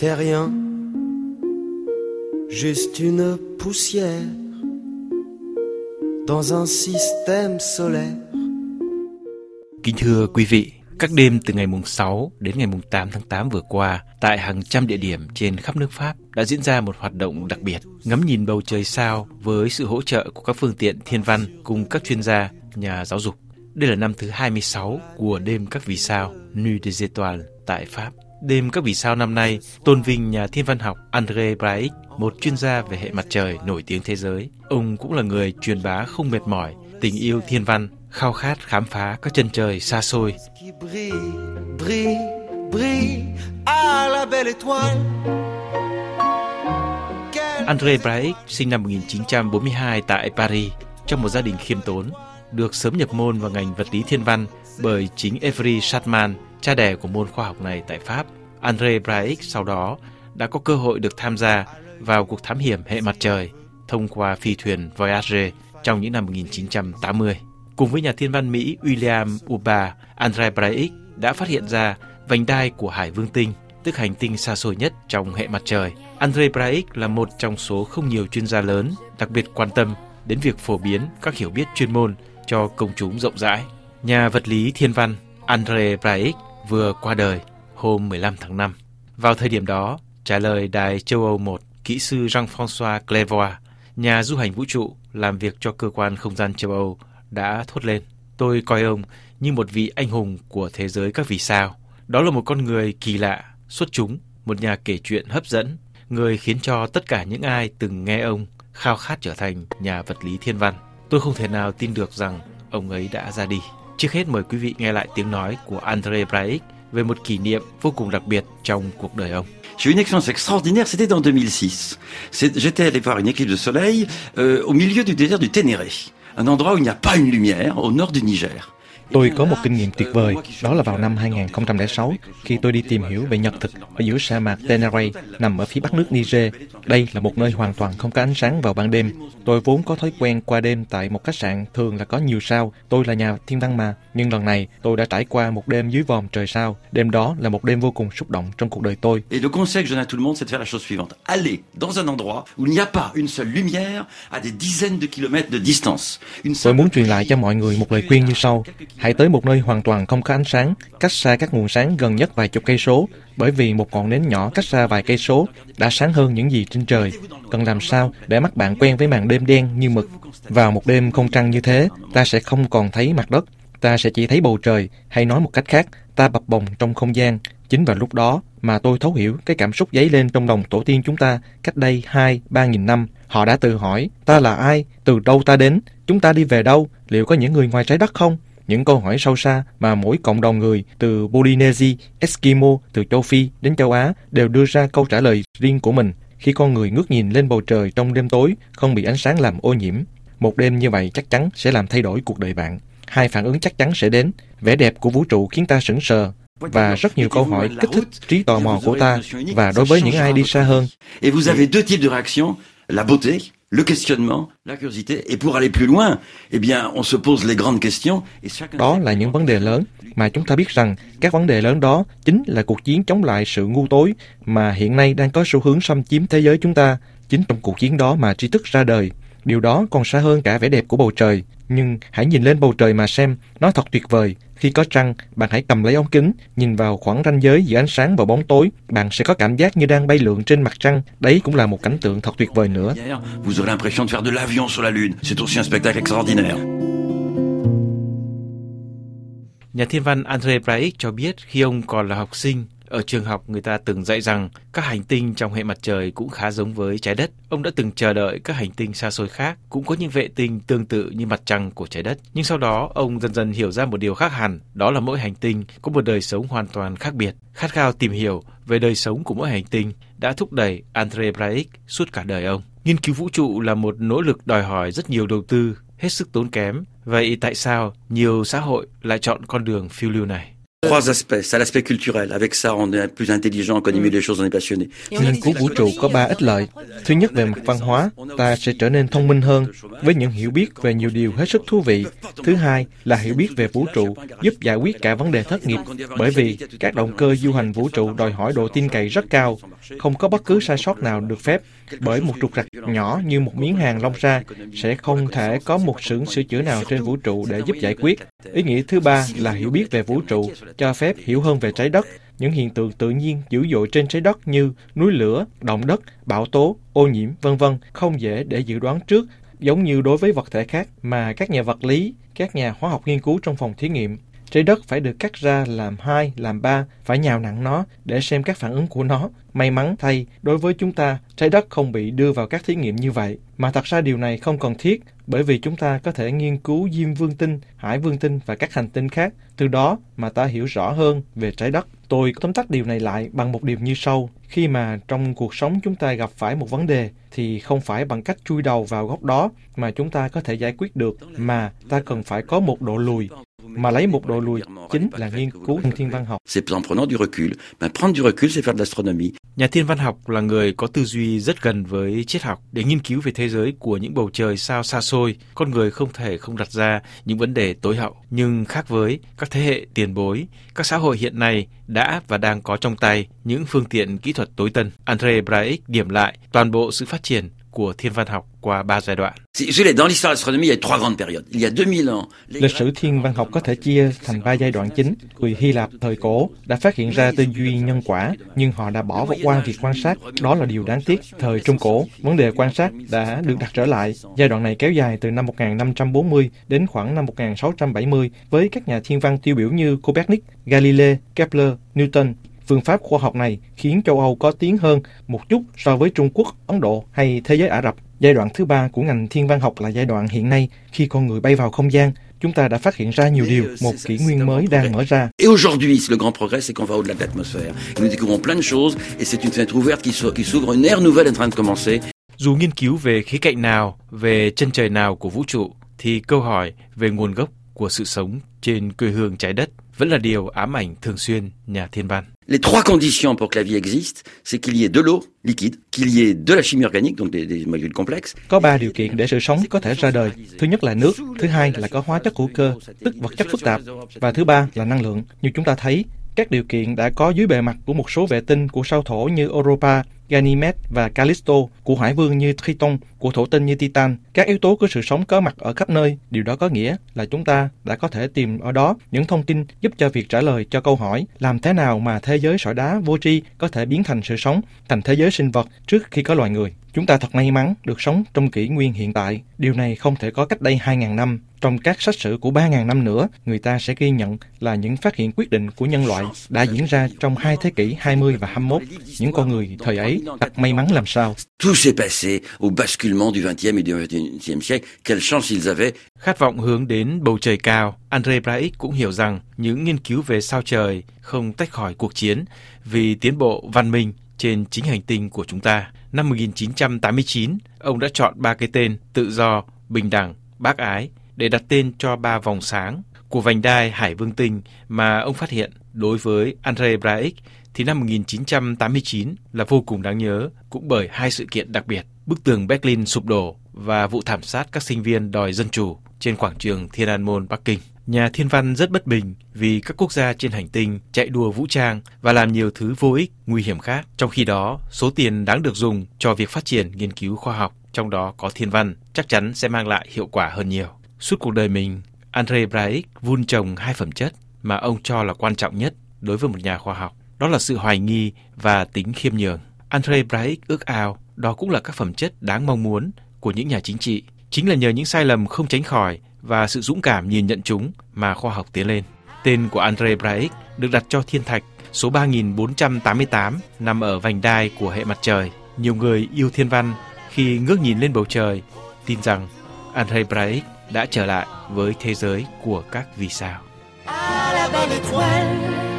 T'es rien, juste une poussière dans un système solaire. Kính thưa quý vị, các đêm từ ngày mùng 6 đến ngày mùng 8 tháng 8 vừa qua, tại hàng trăm địa điểm trên khắp nước Pháp đã diễn ra một hoạt động đặc biệt, ngắm nhìn bầu trời sao với sự hỗ trợ của các phương tiện thiên văn cùng các chuyên gia, nhà giáo dục. Đây là năm thứ 26 của đêm các vì sao Nuit des Étoiles tại Pháp. Đêm các vì sao năm nay tôn vinh nhà thiên văn học André Braic, một chuyên gia về hệ mặt trời nổi tiếng thế giới. Ông cũng là người truyền bá không mệt mỏi tình yêu thiên văn, khao khát khám phá các chân trời xa xôi. André Braic sinh năm 1942 tại Paris trong một gia đình khiêm tốn, được sớm nhập môn vào ngành vật lý thiên văn bởi chính Evry Chatman, cha đẻ của môn khoa học này tại Pháp. Andre Braic sau đó đã có cơ hội được tham gia vào cuộc thám hiểm hệ mặt trời thông qua phi thuyền Voyager trong những năm 1980. Cùng với nhà thiên văn Mỹ William Uba, Andre Braic đã phát hiện ra vành đai của Hải Vương Tinh, tức hành tinh xa xôi nhất trong hệ mặt trời. Andre Braic là một trong số không nhiều chuyên gia lớn đặc biệt quan tâm đến việc phổ biến các hiểu biết chuyên môn cho công chúng rộng rãi. Nhà vật lý thiên văn Andre Braic vừa qua đời hôm 15 tháng 5. Vào thời điểm đó, trả lời đài châu Âu 1, kỹ sư Jean-François Clairvoy, nhà du hành vũ trụ làm việc cho cơ quan không gian châu Âu đã thốt lên. Tôi coi ông như một vị anh hùng của thế giới các vì sao. Đó là một con người kỳ lạ, xuất chúng, một nhà kể chuyện hấp dẫn, người khiến cho tất cả những ai từng nghe ông khao khát trở thành nhà vật lý thiên văn. Tôi không thể nào tin được rằng ông ấy đã ra đi. Trước hết mời quý vị nghe lại tiếng nói của André Braic J'ai eu une expérience extraordinaire, c'était dans 2006. C'est- J'étais allé voir une éclipse de soleil euh, au milieu du désert du Ténéré, un endroit où il n'y a pas une lumière, au nord du Niger. Tôi có một kinh nghiệm tuyệt vời, đó là vào năm 2006, khi tôi đi tìm hiểu về nhật thực ở giữa sa mạc Tenerife nằm ở phía bắc nước Niger. Đây là một nơi hoàn toàn không có ánh sáng vào ban đêm. Tôi vốn có thói quen qua đêm tại một khách sạn thường là có nhiều sao. Tôi là nhà thiên văn mà, nhưng lần này tôi đã trải qua một đêm dưới vòm trời sao. Đêm đó là một đêm vô cùng xúc động trong cuộc đời tôi. Et le conseil que je donne à tout le monde, c'est de faire la chose suivante. Allez dans un endroit où il n'y a pas une seule lumière à des dizaines de kilomètres de distance. Tôi muốn truyền lại cho mọi người một lời khuyên như sau. Hãy tới một nơi hoàn toàn không có ánh sáng, cách xa các nguồn sáng gần nhất vài chục cây số, bởi vì một ngọn nến nhỏ cách xa vài cây số đã sáng hơn những gì trên trời. Cần làm sao để mắt bạn quen với màn đêm đen như mực. Vào một đêm không trăng như thế, ta sẽ không còn thấy mặt đất, ta sẽ chỉ thấy bầu trời, hay nói một cách khác, ta bập bồng trong không gian. Chính vào lúc đó mà tôi thấu hiểu cái cảm xúc dấy lên trong lòng tổ tiên chúng ta cách đây hai, ba nghìn năm. Họ đã tự hỏi, ta là ai, từ đâu ta đến, chúng ta đi về đâu, liệu có những người ngoài trái đất không? Những câu hỏi sâu xa mà mỗi cộng đồng người từ Polynesia, Eskimo, từ châu Phi đến châu Á đều đưa ra câu trả lời riêng của mình khi con người ngước nhìn lên bầu trời trong đêm tối không bị ánh sáng làm ô nhiễm. Một đêm như vậy chắc chắn sẽ làm thay đổi cuộc đời bạn. Hai phản ứng chắc chắn sẽ đến. Vẻ đẹp của vũ trụ khiến ta sững sờ và rất nhiều câu hỏi kích thích trí tò mò của ta và đối với những ai đi xa hơn Et vous avez deux types de réactions, la beauté, le questionnement, la curiosité. Et pour aller plus loin, eh bien, on se pose les grandes questions. Et chacun Đó là những vấn đề lớn mà chúng ta biết rằng các vấn đề lớn đó chính là cuộc chiến chống lại sự ngu tối mà hiện nay đang có xu hướng xâm chiếm thế giới chúng ta. Chính trong cuộc chiến đó mà tri thức ra đời. Điều đó còn xa hơn cả vẻ đẹp của bầu trời. Nhưng hãy nhìn lên bầu trời mà xem, nó thật tuyệt vời. Khi có trăng, bạn hãy cầm lấy ống kính, nhìn vào khoảng ranh giới giữa ánh sáng và bóng tối. Bạn sẽ có cảm giác như đang bay lượn trên mặt trăng. Đấy cũng là một cảnh tượng thật tuyệt vời nữa. Vous aurez l'impression de faire de l'avion sur la Lune. C'est aussi un spectacle extraordinaire. Nhà thiên văn André Braic cho biết khi ông còn là học sinh, ở trường học người ta từng dạy rằng các hành tinh trong hệ mặt trời cũng khá giống với trái đất. Ông đã từng chờ đợi các hành tinh xa xôi khác cũng có những vệ tinh tương tự như mặt trăng của trái đất. Nhưng sau đó, ông dần dần hiểu ra một điều khác hẳn, đó là mỗi hành tinh có một đời sống hoàn toàn khác biệt. Khát khao tìm hiểu về đời sống của mỗi hành tinh đã thúc đẩy Andre Braic suốt cả đời ông. Nghiên cứu vũ trụ là một nỗ lực đòi hỏi rất nhiều đầu tư, hết sức tốn kém. Vậy tại sao nhiều xã hội lại chọn con đường phiêu lưu này? Trois aspects. C'est l'aspect culturel. Avec ça, on est plus intelligent, on connaît mieux les choses, on est passionné. Nghiên cứu vũ trụ có ba ích lợi. Thứ nhất về mặt văn hóa, ta sẽ trở nên thông minh hơn với những hiểu biết về nhiều điều hết sức thú vị. Thứ hai là hiểu biết về vũ trụ giúp giải quyết cả vấn đề thất nghiệp bởi vì các động cơ du hành vũ trụ đòi hỏi độ tin cậy rất cao, không có bất cứ sai sót nào được phép bởi một trục trặc nhỏ như một miếng hàng long ra sẽ không thể có một xưởng sửa chữa nào trên vũ trụ để giúp giải quyết. Ý nghĩa thứ ba là hiểu biết về vũ trụ cho phép hiểu hơn về trái đất, những hiện tượng tự nhiên dữ dội trên trái đất như núi lửa, động đất, bão tố, ô nhiễm, vân vân không dễ để dự đoán trước giống như đối với vật thể khác mà các nhà vật lý, các nhà hóa học nghiên cứu trong phòng thí nghiệm. Trái đất phải được cắt ra làm hai, làm ba, phải nhào nặng nó để xem các phản ứng của nó. May mắn thay, đối với chúng ta, trái đất không bị đưa vào các thí nghiệm như vậy. Mà thật ra điều này không cần thiết, bởi vì chúng ta có thể nghiên cứu diêm vương tinh, hải vương tinh và các hành tinh khác. Từ đó mà ta hiểu rõ hơn về trái đất. Tôi tóm tắt điều này lại bằng một điều như sau. Khi mà trong cuộc sống chúng ta gặp phải một vấn đề, thì không phải bằng cách chui đầu vào góc đó mà chúng ta có thể giải quyết được, mà ta cần phải có một độ lùi mà lấy một độ lùi chính là nghiên cứu thiên văn học. Du recul. Ben, prendre du recul, c'est faire de l'astronomie. Nhà thiên văn học là người có tư duy rất gần với triết học để nghiên cứu về thế giới của những bầu trời sao xa xôi. Con người không thể không đặt ra những vấn đề tối hậu. Nhưng khác với các thế hệ tiền bối, các xã hội hiện nay đã và đang có trong tay những phương tiện kỹ thuật tối tân. Andre Braik điểm lại toàn bộ sự phát triển của thiên văn học qua ba giai đoạn. Dans l'histoire de l'astronomie, il y a trois grandes périodes. Il y a 2000 ans. Lịch sử thiên văn học có thể chia thành ba giai đoạn chính. Người Hy Lạp thời cổ đã phát hiện ra tư duy nhân quả, nhưng họ đã bỏ qua việc quan sát. Đó là điều đáng tiếc. Thời Trung Cổ, vấn đề quan sát đã được đặt trở lại. Giai đoạn này kéo dài từ năm 1540 đến khoảng năm 1670 với các nhà thiên văn tiêu biểu như Copernic, Galilei, Kepler, Newton, Phương pháp khoa học này khiến châu Âu có tiếng hơn một chút so với Trung Quốc, Ấn Độ hay thế giới Ả Rập. Giai đoạn thứ ba của ngành thiên văn học là giai đoạn hiện nay khi con người bay vào không gian. Chúng ta đã phát hiện ra nhiều điều, một kỷ nguyên mới đang mở ra. Et aujourd'hui, le grand progrès, c'est qu'on va au-delà de l'atmosphère. Nous découvrons plein de choses et c'est une fenêtre ouverte qui s'ouvre, qui s'ouvre, une ère nouvelle est en train de commencer. Dù nghiên cứu về khía cạnh nào, về chân trời nào của vũ trụ, thì câu hỏi về nguồn gốc của sự sống trên quê hương trái đất vẫn là điều ám ảnh thường xuyên nhà thiên văn. Les trois conditions pour que la vie existe, c'est qu'il y ait de l'eau liquide, qu'il y ait de la chimie organique, donc des, des molécules complexes. Có ba điều kiện để sự sống có thể ra đời. Thứ nhất là nước, thứ hai là có hóa chất hữu cơ, tức vật chất phức tạp, và thứ ba là năng lượng. Như chúng ta thấy, các điều kiện đã có dưới bề mặt của một số vệ tinh của sao thổ như Europa, Ganymede và Callisto, của hải vương như Triton, của thổ tinh như Titan. Các yếu tố của sự sống có mặt ở khắp nơi. Điều đó có nghĩa là chúng ta đã có thể tìm ở đó những thông tin giúp cho việc trả lời cho câu hỏi làm thế nào mà thế giới sỏi đá vô tri có thể biến thành sự sống, thành thế giới sinh vật trước khi có loài người. Chúng ta thật may mắn được sống trong kỷ nguyên hiện tại. Điều này không thể có cách đây 2.000 năm. Trong các sách sử của 3.000 năm nữa, người ta sẽ ghi nhận là những phát hiện quyết định của nhân loại đã diễn ra trong hai thế kỷ 20 và 21. Những con người thời ấy thật may mắn làm sao. Tout s'est passé au basculement du 20e et du 21e siècle. Quelle chance ils avaient. Khát vọng hướng đến bầu trời cao, Andre Braik cũng hiểu rằng những nghiên cứu về sao trời không tách khỏi cuộc chiến vì tiến bộ văn minh trên chính hành tinh của chúng ta. Năm 1989, ông đã chọn ba cái tên tự do, bình đẳng, bác ái để đặt tên cho ba vòng sáng của vành đai Hải Vương Tinh mà ông phát hiện đối với Andre Braik thì năm 1989 là vô cùng đáng nhớ cũng bởi hai sự kiện đặc biệt, bức tường Berlin sụp đổ và vụ thảm sát các sinh viên đòi dân chủ trên quảng trường Thiên An Môn Bắc Kinh. Nhà thiên văn rất bất bình vì các quốc gia trên hành tinh chạy đua vũ trang và làm nhiều thứ vô ích, nguy hiểm khác. Trong khi đó, số tiền đáng được dùng cho việc phát triển nghiên cứu khoa học, trong đó có thiên văn, chắc chắn sẽ mang lại hiệu quả hơn nhiều. Suốt cuộc đời mình, Andre Braik vun trồng hai phẩm chất mà ông cho là quan trọng nhất đối với một nhà khoa học. Đó là sự hoài nghi và tính khiêm nhường. Andre Braik ước ao, đó cũng là các phẩm chất đáng mong muốn của những nhà chính trị. Chính là nhờ những sai lầm không tránh khỏi và sự dũng cảm nhìn nhận chúng mà khoa học tiến lên. Tên của Andre Braik được đặt cho thiên thạch số 3488 nằm ở vành đai của hệ mặt trời. Nhiều người yêu thiên văn khi ngước nhìn lên bầu trời, tin rằng Andre Braik đã trở lại với thế giới của các vì sao. À la belle étoile